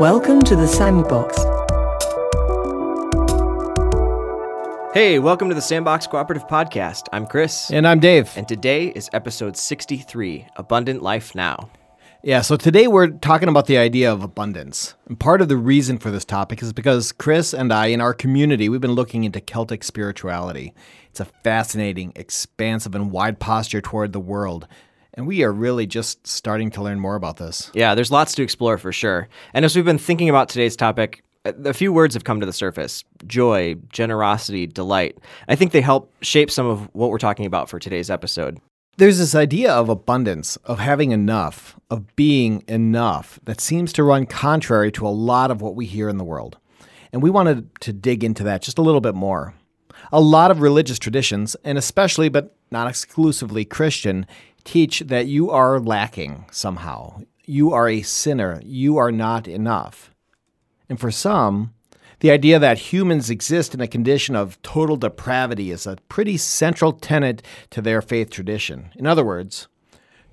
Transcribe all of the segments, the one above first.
Welcome to the Sandbox. Hey, welcome to the Sandbox Cooperative Podcast. I'm Chris. And I'm Dave. And today is episode 63 Abundant Life Now. Yeah, so today we're talking about the idea of abundance. And part of the reason for this topic is because Chris and I, in our community, we've been looking into Celtic spirituality. It's a fascinating, expansive, and wide posture toward the world. And we are really just starting to learn more about this. Yeah, there's lots to explore for sure. And as we've been thinking about today's topic, uh, a few words have come to the surface joy, generosity, delight. I think they help shape some of what we're talking about for today's episode. There's this idea of abundance, of having enough, of being enough, that seems to run contrary to a lot of what we hear in the world. And we wanted to dig into that just a little bit more. A lot of religious traditions, and especially but not exclusively Christian, teach that you are lacking somehow. You are a sinner. You are not enough. And for some, the idea that humans exist in a condition of total depravity is a pretty central tenet to their faith tradition. In other words,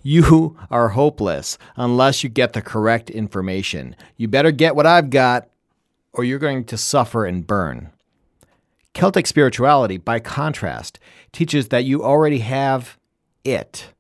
you are hopeless unless you get the correct information. You better get what I've got, or you're going to suffer and burn. Celtic spirituality, by contrast, teaches that you already have it.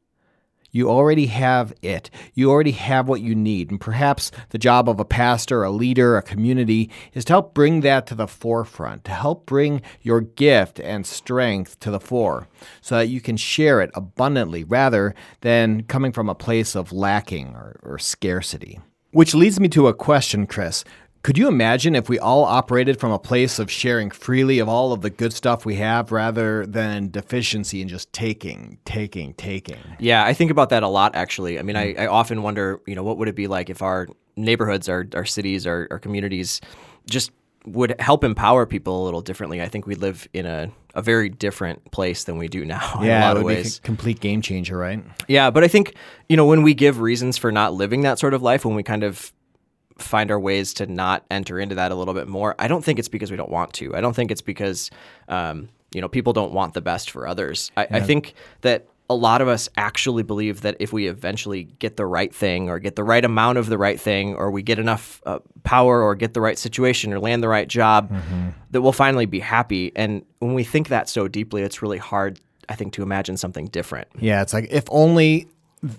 You already have it. You already have what you need. And perhaps the job of a pastor, a leader, a community is to help bring that to the forefront, to help bring your gift and strength to the fore so that you can share it abundantly rather than coming from a place of lacking or, or scarcity. Which leads me to a question, Chris. Could you imagine if we all operated from a place of sharing freely of all of the good stuff we have rather than deficiency and just taking, taking, taking? Yeah, I think about that a lot actually. I mean, I, mm. I often wonder, you know, what would it be like if our neighborhoods, our, our cities, our, our communities just would help empower people a little differently. I think we live in a, a very different place than we do now. Yeah, in a lot it of would ways. be a complete game changer, right? Yeah, but I think you know when we give reasons for not living that sort of life, when we kind of find our ways to not enter into that a little bit more. I don't think it's because we don't want to. I don't think it's because um, you know people don't want the best for others. I, I think that a lot of us actually believe that if we eventually get the right thing or get the right amount of the right thing or we get enough uh, power or get the right situation or land the right job that we'll finally be happy and when we think that so deeply it's really hard i think to imagine something different Yeah, it's like if only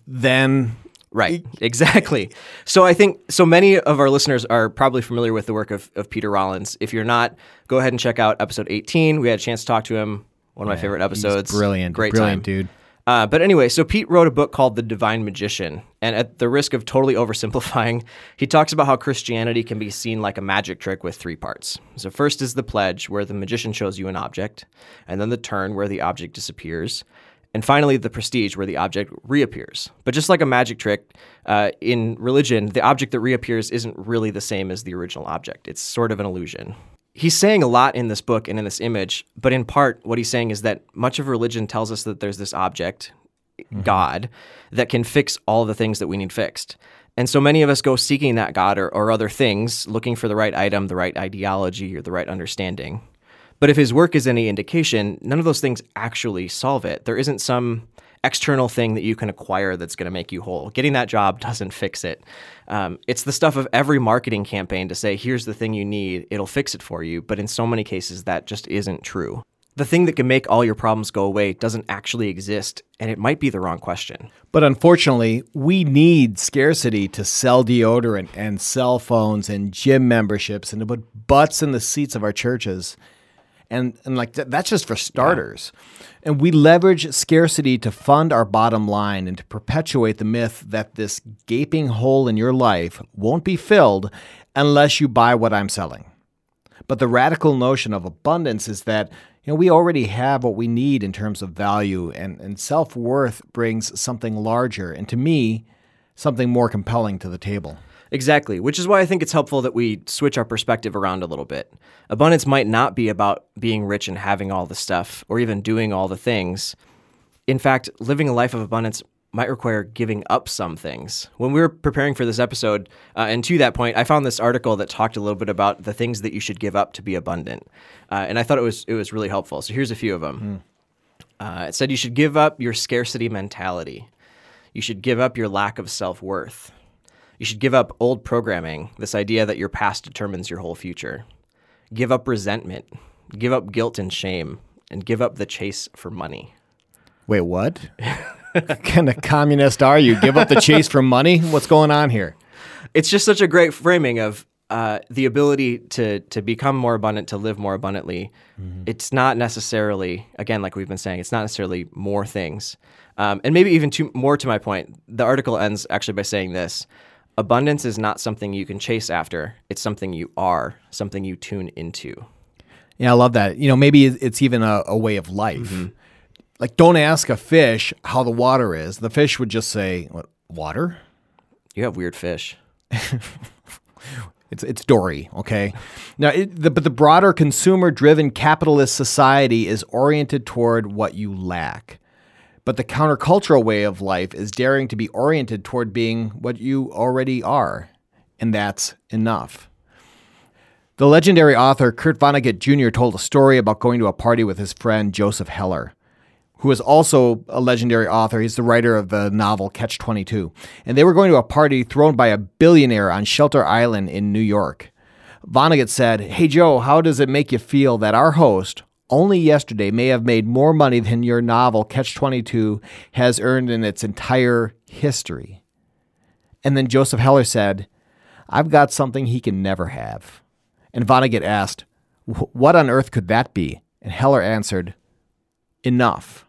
then Right, exactly. So I think so many of our listeners are probably familiar with the work of, of Peter Rollins. If you're not, go ahead and check out episode 18. We had a chance to talk to him. One of my favorite episodes. brilliant, Great brilliant time. dude. Uh, but anyway, so Pete wrote a book called The Divine Magician. And at the risk of totally oversimplifying, he talks about how Christianity can be seen like a magic trick with three parts. So, first is the pledge, where the magician shows you an object, and then the turn, where the object disappears. And finally, the prestige, where the object reappears. But just like a magic trick, uh, in religion, the object that reappears isn't really the same as the original object. It's sort of an illusion. He's saying a lot in this book and in this image, but in part, what he's saying is that much of religion tells us that there's this object, God, that can fix all the things that we need fixed. And so many of us go seeking that God or, or other things, looking for the right item, the right ideology, or the right understanding. But if his work is any indication, none of those things actually solve it. There isn't some external thing that you can acquire that's going to make you whole. Getting that job doesn't fix it. Um, it's the stuff of every marketing campaign to say, here's the thing you need, it'll fix it for you. But in so many cases, that just isn't true. The thing that can make all your problems go away doesn't actually exist, and it might be the wrong question. But unfortunately, we need scarcity to sell deodorant and cell phones and gym memberships and to put butts in the seats of our churches. And, and like th- that's just for starters. And we leverage scarcity to fund our bottom line and to perpetuate the myth that this gaping hole in your life won't be filled unless you buy what I'm selling. But the radical notion of abundance is that you know we already have what we need in terms of value and, and self-worth brings something larger and to me something more compelling to the table. Exactly, which is why I think it's helpful that we switch our perspective around a little bit. Abundance might not be about being rich and having all the stuff or even doing all the things. In fact, living a life of abundance might require giving up some things. When we were preparing for this episode, uh, and to that point, I found this article that talked a little bit about the things that you should give up to be abundant, uh, and I thought it was it was really helpful. So here's a few of them. Uh, it said you should give up your scarcity mentality. You should give up your lack of self worth. You should give up old programming, this idea that your past determines your whole future. Give up resentment, give up guilt and shame, and give up the chase for money. Wait, what? what kind of communist are you? Give up the chase for money? What's going on here? It's just such a great framing of uh, the ability to to become more abundant, to live more abundantly. It's not necessarily, again, like we've been saying, it's not necessarily more things. Um, and maybe even to, more to my point, the article ends actually by saying this: abundance is not something you can chase after; it's something you are, something you tune into. Yeah, I love that. You know, maybe it's even a, a way of life. Mm-hmm. Like, don't ask a fish how the water is. The fish would just say, what, "Water." You have weird fish. It's it's Dory, okay. Now, it, the, but the broader consumer-driven capitalist society is oriented toward what you lack. But the countercultural way of life is daring to be oriented toward being what you already are, and that's enough. The legendary author Kurt Vonnegut Jr. told a story about going to a party with his friend Joseph Heller, who is also a legendary author. He's the writer of the novel Catch 22. And they were going to a party thrown by a billionaire on Shelter Island in New York. Vonnegut said, Hey Joe, how does it make you feel that our host, only yesterday, may have made more money than your novel Catch 22 has earned in its entire history? And then Joseph Heller said, I've got something he can never have. And Vonnegut asked, What on earth could that be? And Heller answered, Enough.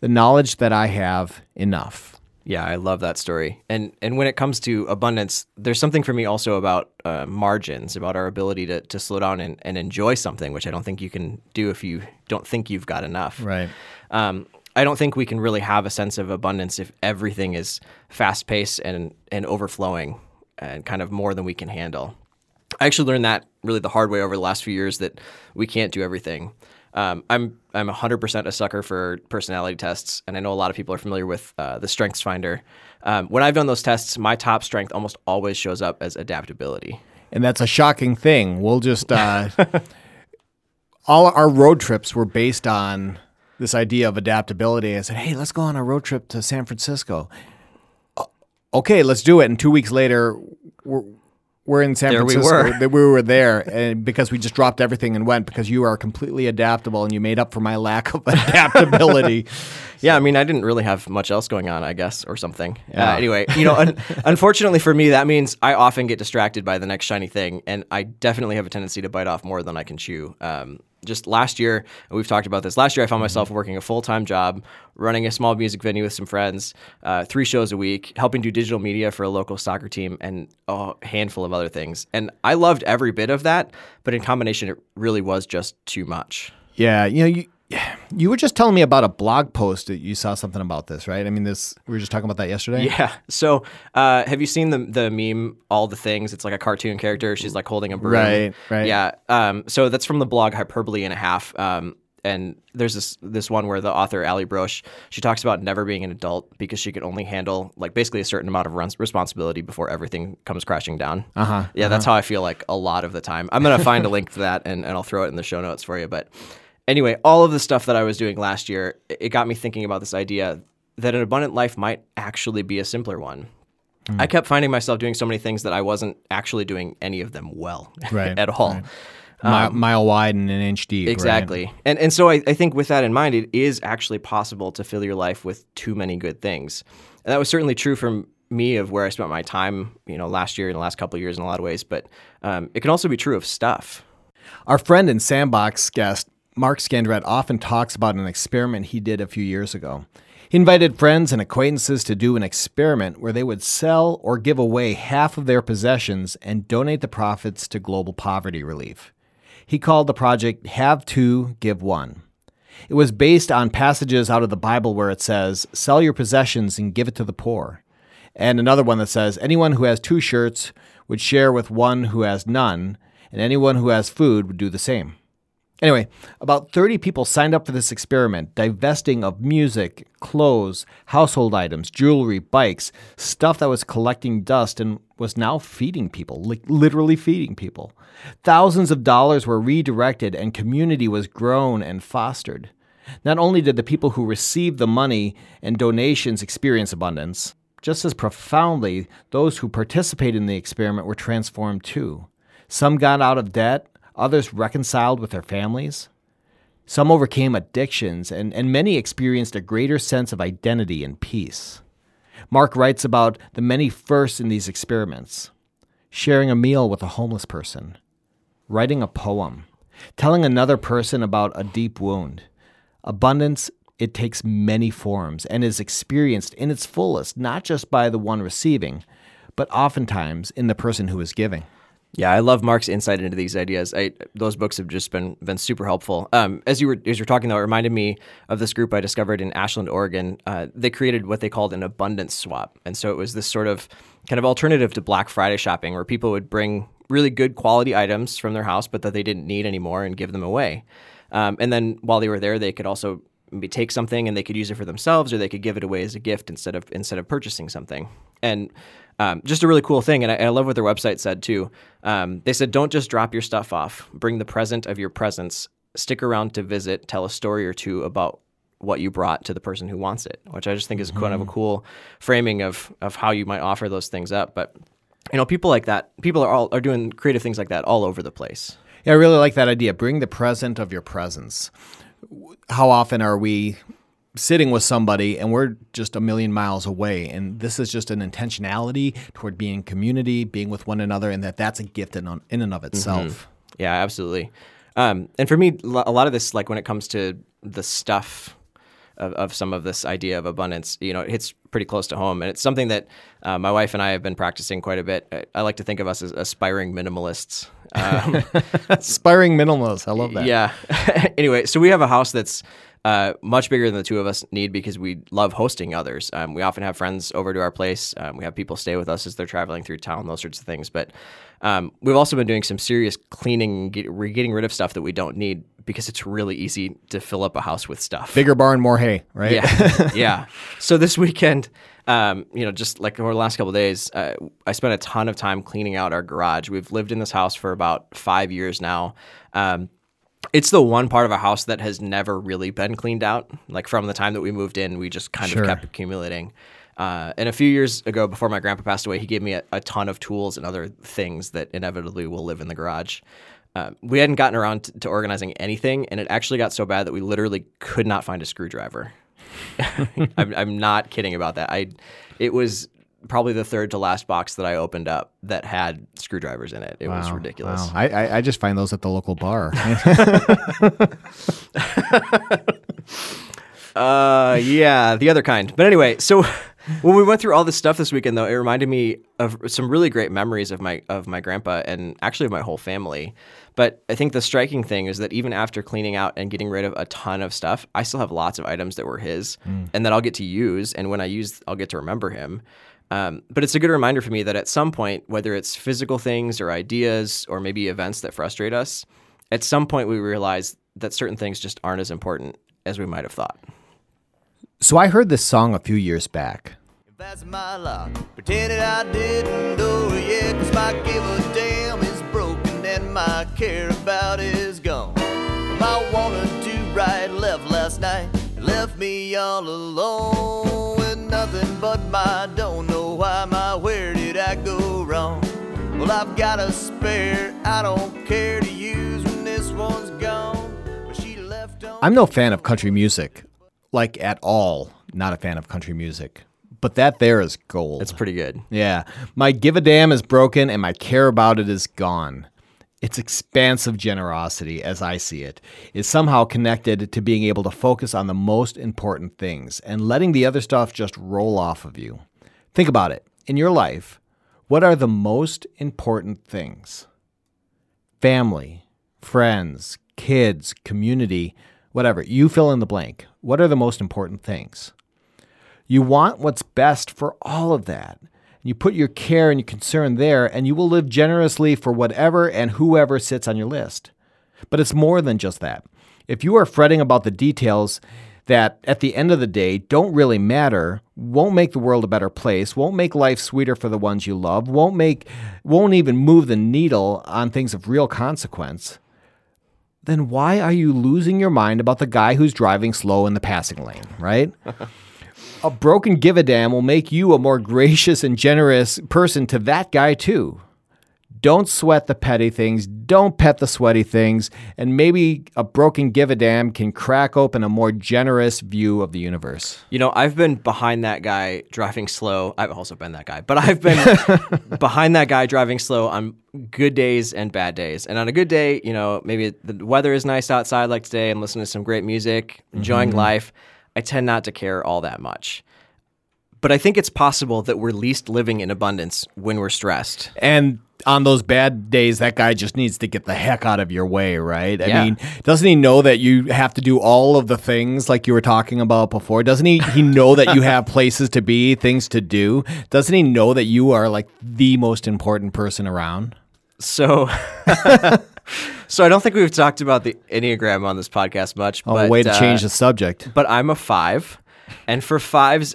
The knowledge that I have enough. Yeah, I love that story. And and when it comes to abundance, there's something for me also about uh, margins, about our ability to, to slow down and, and enjoy something, which I don't think you can do if you don't think you've got enough. Right. Um, I don't think we can really have a sense of abundance if everything is fast paced and and overflowing and kind of more than we can handle. I actually learned that really the hard way over the last few years that we can't do everything. Um, I'm I'm 100% a sucker for personality tests, and I know a lot of people are familiar with uh, the Strengths Finder. Um, when I've done those tests, my top strength almost always shows up as adaptability. And that's a shocking thing. We'll just, uh, all our road trips were based on this idea of adaptability. I said, hey, let's go on a road trip to San Francisco. Okay, let's do it. And two weeks later, we're, we're in San There we Francisco. were. We were there, and because we just dropped everything and went because you are completely adaptable and you made up for my lack of adaptability. Yeah, I mean, I didn't really have much else going on, I guess, or something. Yeah. Uh, anyway, you know, un- unfortunately for me, that means I often get distracted by the next shiny thing, and I definitely have a tendency to bite off more than I can chew. Um, just last year, and we've talked about this. Last year, I found myself working a full time job, running a small music venue with some friends, uh, three shows a week, helping do digital media for a local soccer team, and a handful of other things. And I loved every bit of that, but in combination, it really was just too much. Yeah, you know, you you were just telling me about a blog post that you saw something about this, right? I mean, this we were just talking about that yesterday. Yeah. So, uh, have you seen the the meme "All the Things"? It's like a cartoon character. She's like holding a broom. Right, right. Yeah. Um, so that's from the blog Hyperbole and a Half. Um, and there's this this one where the author Allie Brosh she talks about never being an adult because she could only handle like basically a certain amount of runs, responsibility before everything comes crashing down. Uh huh. Yeah, that's how I feel like a lot of the time. I'm gonna find a link to that and, and I'll throw it in the show notes for you. But anyway, all of the stuff that I was doing last year, it got me thinking about this idea that an abundant life might actually be a simpler one. I kept finding myself doing so many things that I wasn't actually doing any of them well Right, at all. Mi- mile wide and an inch deep. right? Exactly. And and so I, I think with that in mind, it is actually possible to fill your life with too many good things. And that was certainly true for me of where I spent my time, you know, last year and the last couple of years in a lot of ways. But um, it can also be true of stuff. Our friend and Sandbox guest, Mark Scandrette, often talks about an experiment he did a few years ago. He invited friends and acquaintances to do an experiment where they would sell or give away half of their possessions and donate the profits to global poverty relief. He called the project Have Two, Give One. It was based on passages out of the Bible where it says, Sell your possessions and give it to the poor. And another one that says, Anyone who has two shirts would share with one who has none, and anyone who has food would do the same. Anyway, about 30 people signed up for this experiment, divesting of music, clothes, household items, jewelry, bikes, stuff that was collecting dust and was now feeding people, literally feeding people. Thousands of dollars were redirected and community was grown and fostered. Not only did the people who received the money and donations experience abundance, just as profoundly, those who participated in the experiment were transformed too. Some got out of debt, others reconciled with their families. Some overcame addictions, and, and many experienced a greater sense of identity and peace. Mark writes about the many firsts in these experiments sharing a meal with a homeless person, writing a poem, telling another person about a deep wound. Abundance, it takes many forms and is experienced in its fullest, not just by the one receiving, but oftentimes in the person who is giving. Yeah, I love Mark's insight into these ideas. I, those books have just been been super helpful. Um, as you were as you're talking though, it reminded me of this group I discovered in Ashland, Oregon. Uh, they created what they called an abundance swap, and so it was this sort of kind of alternative to Black Friday shopping, where people would bring really good quality items from their house, but that they didn't need anymore, and give them away. Um, and then while they were there, they could also maybe take something and they could use it for themselves, or they could give it away as a gift instead of instead of purchasing something. And um, just a really cool thing. And I, I, love what their website said too. Um, they said, don't just drop your stuff off. Bring the present of your presence. Stick around to visit. Tell a story or two about what you brought to the person who wants it, which I just think is mm-hmm. kind of a cool framing of of how you might offer those things up. But you know, people like that, people are all are doing creative things like that all over the place. Yeah, I really like that idea. Bring the present of your presence. How often are we sitting with somebody and we're just a million miles away. And this is just an intentionality toward being community being with one another and that that's a gift in, in and of mm-hmm. itself. Mm-hmm. yeah absolutely. Um, and for me a lot of this like when it comes to the stuff of, of some of this idea of abundance you know it hits pretty close to home. And it's something that uh, my wife and i have been practicing quite a bit. I, I like to think of us as aspiring minimalists. Um, aspiring minimalists. I love that. Yeah. Anyway so we have a house that's uh, much bigger than the two of us need because we love hosting others. Um, we often have friends over to our place. Um, we have people stay with us as they're traveling through town, those sorts of things. But um, we've also been doing some serious cleaning. Get, we're getting rid of stuff that we don't need because it's really easy to fill up a house with stuff. Bigger barn, more hay, right? Yeah, yeah. So this weekend, um, you know, just like over the last couple days, uh, I spent a ton of time cleaning out our garage. We've lived in this house for about five years now. Um, it's the one part of a house that has never really been cleaned out. Like from the time that we moved in, we just kind sure. of kept accumulating. Uh, and a few years ago, before my grandpa passed away, he gave me a, a, ton of tools and other things that inevitably will live in the garage. Uh, we hadn't gotten around to, to organizing anything, and it actually got so bad that we literally could not find a screwdriver. I'm, I'm, not kidding about that. I, it was probably the third to last box that I opened up that had screwdrivers in it. It wow, was ridiculous. Wow. I, I, I just find those at the local bar. uh, yeah, the other kind. But anyway, so when we went through all this stuff this weekend, though, it reminded me of some really great memories of my of my grandpa and actually of my whole family. But I think the striking thing is that even after cleaning out and getting rid of a ton of stuff, I still have lots of items that were his mm. and that I'll get to use. And when I use, I'll get to remember him. Um, but it's a good reminder for me that at some point, whether it's physical things or ideas or maybe events that frustrate us, at some point we realize that certain things just aren't as important as we might have thought. So I heard this song a few years back. If that's my lot, pretended I didn't know yet, cause my give a damn is broken and my care about is gone. My wanted to right left last night, left me all alone with nothing but my don't know why, my where did I go wrong? Well, I've got a spare, I don't care to use when this one's gone. But she left on I'm no fan of country music, like at all. Not a fan of country music. But that there is gold. It's pretty good. Yeah. My give a damn is broken and my care about it is gone. Its expansive generosity, as I see it, is somehow connected to being able to focus on the most important things and letting the other stuff just roll off of you. Think about it. In your life, what are the most important things? Family, friends, kids, community, whatever. You fill in the blank. What are the most important things? You want what's best for all of that. You put your care and your concern there, and you will live generously for whatever and whoever sits on your list. But it's more than just that. If you are fretting about the details, that at the end of the day don't really matter, won't make the world a better place, won't make life sweeter for the ones you love, won't make won't even move the needle on things of real consequence, then why are you losing your mind about the guy who's driving slow in the passing lane, right? a broken give a damn will make you a more gracious and generous person to that guy too. Don't sweat the petty things, don't pet the sweaty things, and maybe a broken give a damn can crack open a more generous view of the universe. You know, I've been behind that guy driving slow. I've also been that guy, but I've been behind that guy driving slow on good days and bad days. And on a good day, you know, maybe the weather is nice outside like today. I'm listening to some great music, enjoying mm-hmm. life. I tend not to care all that much. But I think it's possible that we're least living in abundance when we're stressed. And on those bad days, that guy just needs to get the heck out of your way, right? I Yeah. mean, doesn't he know that you have to do all of the things like you were talking about before? Doesn't he he know that you have places to be, things to do? Doesn't he know that you are like the most important person around? So, so I don't think we've talked about the Enneagram on this podcast much. Oh, but, way to uh, change the subject. but I'm a five, and for fives,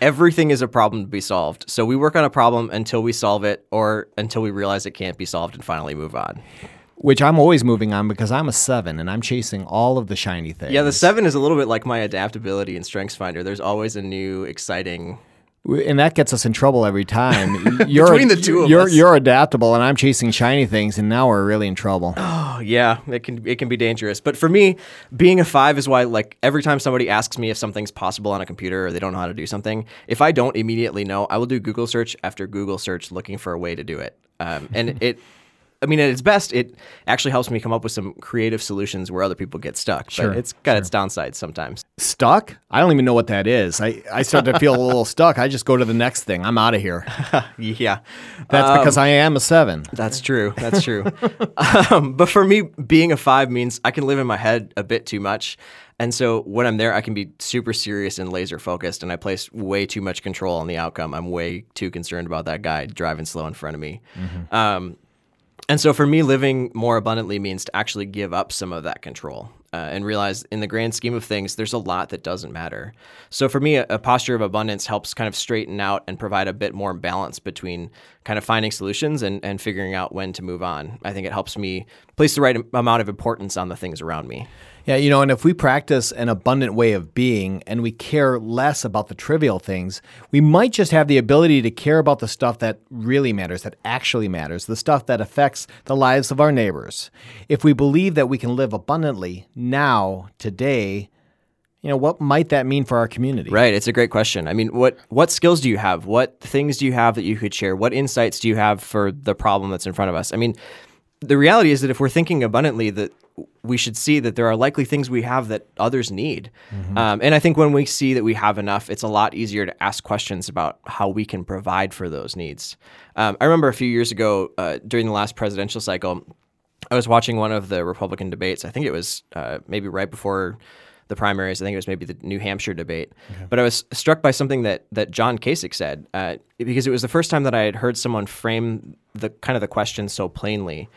everything is a problem to be solved. So we work on a problem until we solve it, or until we realize it can't be solved, and finally move on. Which I'm always moving on because I'm a seven and I'm chasing all of the shiny things. Yeah, the seven is a little bit like my adaptability and strengths finder. There's always a new exciting. And that gets us in trouble every time. You're Between the two of you're, us. You're adaptable, and I'm chasing shiny things, and now we're really in trouble. Oh yeah, it can it can be dangerous. But for me, being a five is why like every time somebody asks me if something's possible on a computer or they don't know how to do something, if I don't immediately know, I will do Google search after Google search looking for a way to do it. Um, and it, I mean, at its best, it actually helps me come up with some creative solutions where other people get stuck. Sure, But it's got its downsides sometimes. Stuck? I don't even know what that is. I, I start to feel a little stuck. I just go to the next thing. I'm out of here. Yeah. That's Um, because I am a seven. That's true. That's true. um, but for me, being a five means I can live in my head a bit too much. And so when I'm there, I can be super serious and laser focused, and I place way too much control on the outcome. I'm way too concerned about that guy driving slow in front of me. Um, and so for me, living more abundantly means to actually give up some of that control uh, and realize in the grand scheme of things, there's a lot that doesn't matter. So for me, a, a posture of abundance helps kind of straighten out and provide a bit more balance between kind of finding solutions and, and figuring out when to move on. I think it helps me place the right amount of importance on the things around me. Yeah, you know, and if we practice an abundant way of being and we care less about the trivial things, we might just have the ability to care about the stuff that really matters, that actually matters, the stuff that affects the lives of our neighbors. If we believe that we can live abundantly now, today, you know, what might that mean for our community? Right. It's a great question. I mean, what what skills do you have? What things do you have that you could share? What insights do you have for the problem that's in front of us? I mean, the reality is that if we're thinking abundantly, that we should see that there are likely things we have that others need. Um, and I think when we see that we have enough, it's a lot easier to ask questions about how we can provide for those needs. Um, I remember a few years ago uh, during the last presidential cycle, I was watching one of the Republican debates. I think it was uh, maybe right before the primaries. I think it was maybe the New Hampshire debate. But I was struck by something that that John Kasich said uh, because it was the first time that I had heard someone frame the kind of the question so plainly.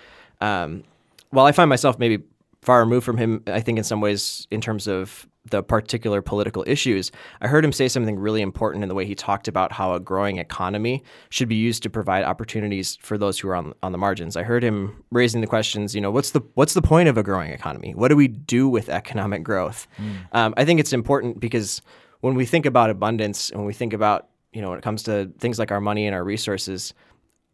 Um, while I find myself maybe far removed from him, I think in some ways in terms of the particular political issues, I heard him say something really important in the way he talked about how a growing economy should be used to provide opportunities for those who are on, on the margins. I heard him raising the questions, you know, what's the what's the point of a growing economy? What do we do with economic growth? Um, I think it's important because when we think about abundance, when we think about you know when it comes to things like our money and our resources,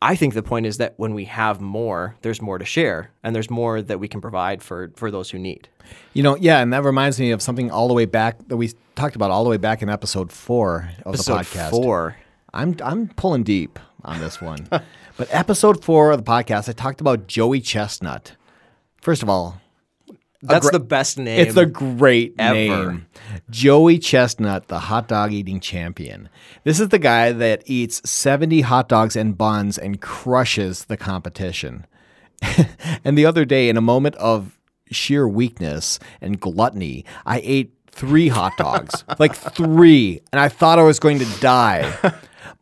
I think the point is that when we have more, there's more to share, and there's more that we can provide for for those who need. You know, yeah, and that reminds me of something all the way back that we talked about all the way back in episode four of Episode the podcast. four. I'm I'm pulling deep on this one. but episode four of the podcast, I talked about Joey Chestnut. First of all, That's gra- the best name. it's a great ever. name. Joey Chestnut, the hot dog eating champion. This is the guy that eats 70 hot dogs and buns and crushes the competition. and the other day, in a moment of sheer weakness and gluttony, I ate three hot dogs, like three, and I thought I was going to die.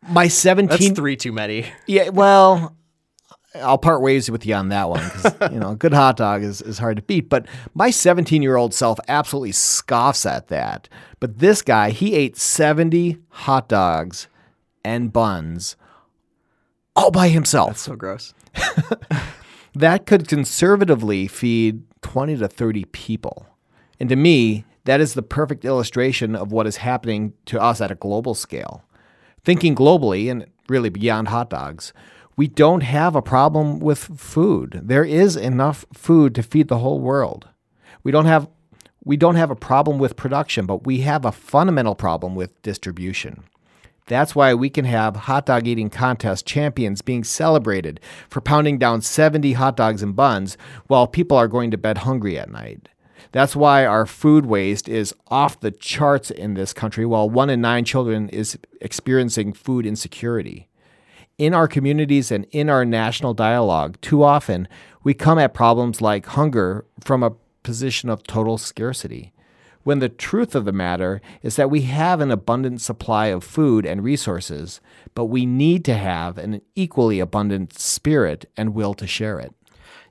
My 17 That's three too many. yeah, well, I'll part ways with you on that one because you know a good hot dog is, is hard to beat. But my 17 year old self absolutely scoffs at that. But this guy, he ate 70 hot dogs and buns all by himself. So gross. That could conservatively feed 20 to 30 people. And to me, That is the perfect illustration of what is happening to us at a global scale. Thinking globally and really beyond hot dogs, we don't have a problem with food. There is enough food to feed the whole world. We don't have we don't have a problem with production, but we have a fundamental problem with distribution. That's why we can have hot dog eating contest champions being celebrated for pounding down 70 hot dogs and buns while people are going to bed hungry at night. That's why our food waste is off the charts in this country, while one in nine children is experiencing food insecurity. In our communities and in our national dialogue, too often we come at problems like hunger from a position of total scarcity, when the truth of the matter is that we have an abundant supply of food and resources, but we need to have an equally abundant spirit and will to share it.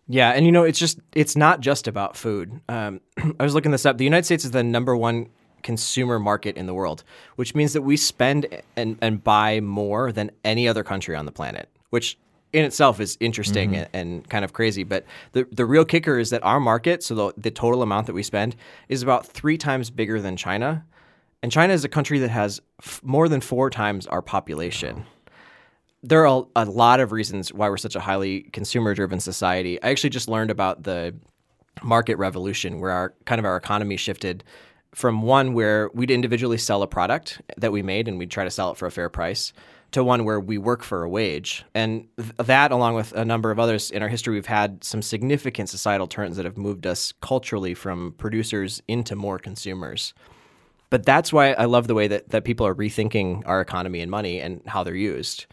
Yeah, and you know, it's just it's not just about food. Um, I was looking this up. The United States is the number one consumer market in the world, which means that we spend and, and buy more than any other country on the planet, which in itself is interesting mm-hmm. and, kind of crazy. But the the real kicker is that our market, so the, the total amount that we spend, is about three times bigger than China, and China is a country that has f- more than four times our population. There are a, a lot of reasons why we're such a highly consumer driven society. I actually just learned about the market revolution, where our kind of our economy shifted from one where we'd individually sell a product that we made and we'd try to sell it for a fair price to one where we work for a wage. And th- that, along with a number of others in our history, we've had some significant societal turns that have moved us culturally from producers into more consumers. But that's why I love the way that, that people are rethinking our economy and money and how they're used.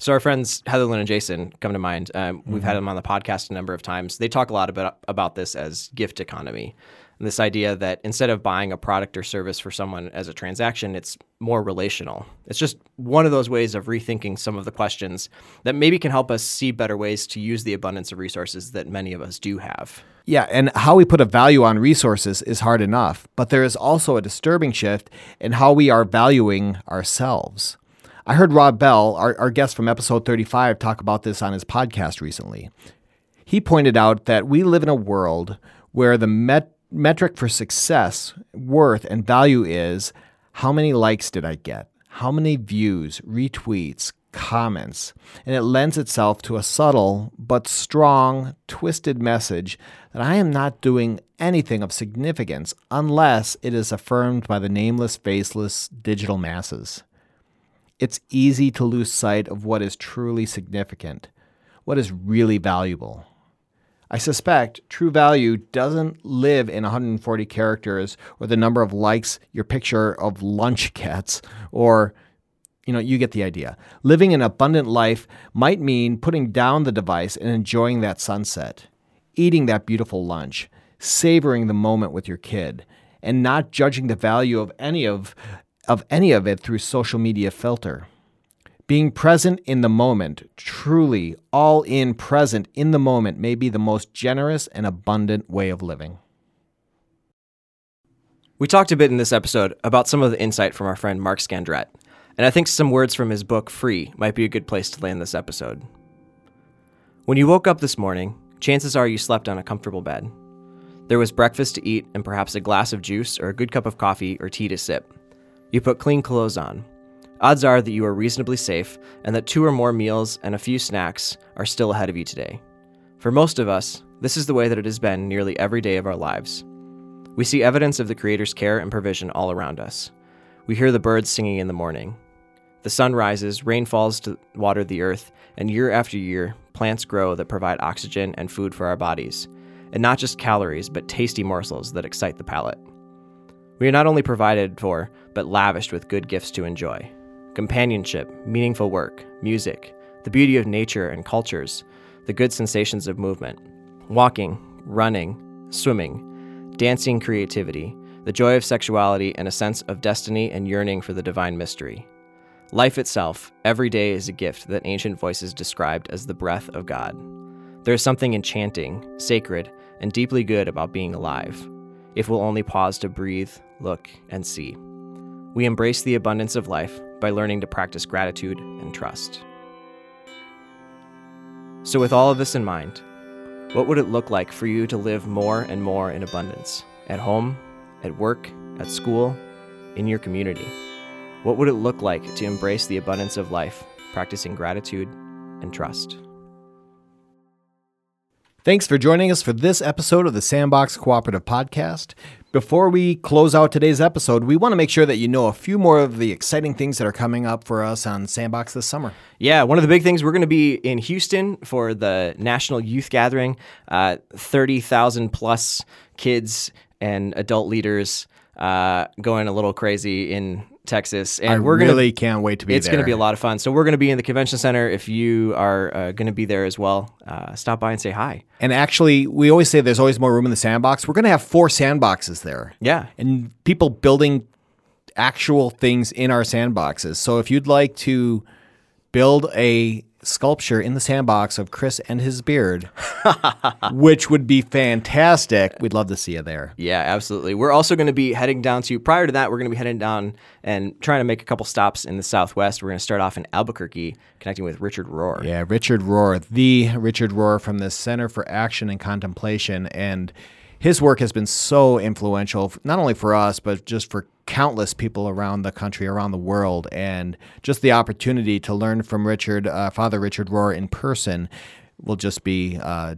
So our friends Heather Lynn and Jason come to mind. Um, we've mm-hmm. had them on the podcast a number of times. They talk a lot about about this as gift economy this idea that instead of buying a product or service for someone as a transaction, it's more relational. It's just one of those ways of rethinking some of the questions that maybe can help us see better ways to use the abundance of resources that many of us do have. Yeah, and how we put a value on resources is hard enough, but there is also a disturbing shift in how we are valuing ourselves. I heard Rob Bell, our, our guest from episode 35, talk about this on his podcast recently. He pointed out that we live in a world where the met metric for success, worth, and value is how many likes did I get? How many views, retweets, comments? And it lends itself to a subtle but strong, twisted message that I am not doing anything of significance unless it is affirmed by the nameless, faceless digital masses. It's easy to lose sight of what is truly significant, what is really valuable. I suspect true value doesn't live in 140 characters or the number of likes your picture of lunch gets or you know, you get the idea. Living an abundant life might mean putting down the device and enjoying that sunset, eating that beautiful lunch, savoring the moment with your kid, and not judging the value of any of of any of it through social media filter. Being present in the moment, truly all in present in the moment, may be the most generous and abundant way of living. We talked a bit in this episode about some of the insight from our friend Mark Scandrette, and I think some words from his book Free might be a good place to land this episode. When you woke up this morning, chances are you slept on a comfortable bed. There was breakfast to eat and perhaps a glass of juice or a good cup of coffee or tea to sip. You put clean clothes on, odds are that you are reasonably safe and that two or more meals and a few snacks are still ahead of you today. For most of us, this is the way that it has been nearly every day of our lives. We see evidence of the Creator's care and provision all around us. We hear the birds singing in the morning. The sun rises, rain falls to water the earth, and year after year, plants grow that provide oxygen and food for our bodies, and not just calories, but tasty morsels that excite the palate. We are not only provided for, but lavished with good gifts to enjoy companionship, meaningful work, music, the beauty of nature and cultures, the good sensations of movement, walking, running, swimming, dancing creativity, the joy of sexuality, and a sense of destiny and yearning for the divine mystery. Life itself, every day, is a gift that ancient voices described as the breath of God. There is something enchanting, sacred, and deeply good about being alive, if we'll only pause to breathe, look, and see. We embrace the abundance of life by learning to practice gratitude and trust. So, with all of this in mind, what would it look like for you to live more and more in abundance at home, at work, at school, in your community? What would it look like to embrace the abundance of life, practicing gratitude and trust? Thanks for joining us for this episode of the Sandbox Cooperative Podcast. Before we close out today's episode, we want to make sure that you know a few more of the exciting things that are coming up for us on Sandbox this summer. Yeah, one of the big things we're going to be in Houston for the National Youth Gathering. Uh, 30,000 plus kids and adult leaders uh, going a little crazy in Texas, and I we're really gonna, can't wait to be there. It's there. to be a lot of fun. So we're going to be in the convention center. If you are uh, going to be there as well, uh, stop by and say hi. And actually, we always say there's always more room in the sandbox. We're going to have four sandboxes there. Yeah, and people building actual things in our sandboxes. So if you'd like to build a sculpture in the sandbox of Chris and his beard, which would be fantastic, we'd love to see you there. Yeah, absolutely. We're also going to be heading down to, prior to that, we're going to be heading down and trying to make a couple stops in the Southwest. We're going to start off in Albuquerque, connecting with Richard Rohr. Yeah, Richard Rohr, the Richard Rohr from the Center for Action and Contemplation. And his work has been so influential, not only for us, but just for countless people around the country, around the world. And just the opportunity to learn from Richard, uh, Father Richard Rohr in person will just be uh,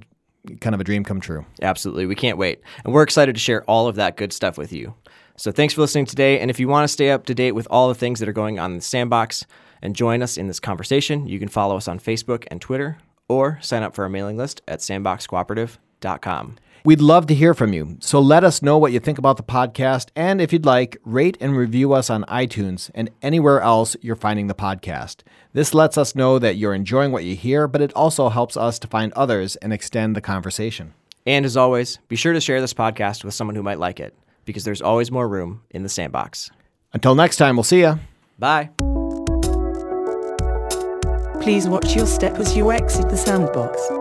kind of a dream come true. Absolutely. We can't wait. And we're excited to share all of that good stuff with you. So thanks for listening today. And if you want to stay up to date with all the things that are going on in the sandbox and join us in this conversation, you can follow us on Facebook and Twitter or sign up for our mailing list at sandboxcooperative.com. We'd love to hear from you. So let us know what you think about the podcast. And if you'd like, rate and review us on iTunes and anywhere else you're finding the podcast. This lets us know that you're enjoying what you hear, but it also helps us to find others and extend the conversation. And as always, be sure to share this podcast with someone who might like it because there's always more room in the sandbox. Until next time, we'll see you. Bye. Please watch your step as you exit the sandbox.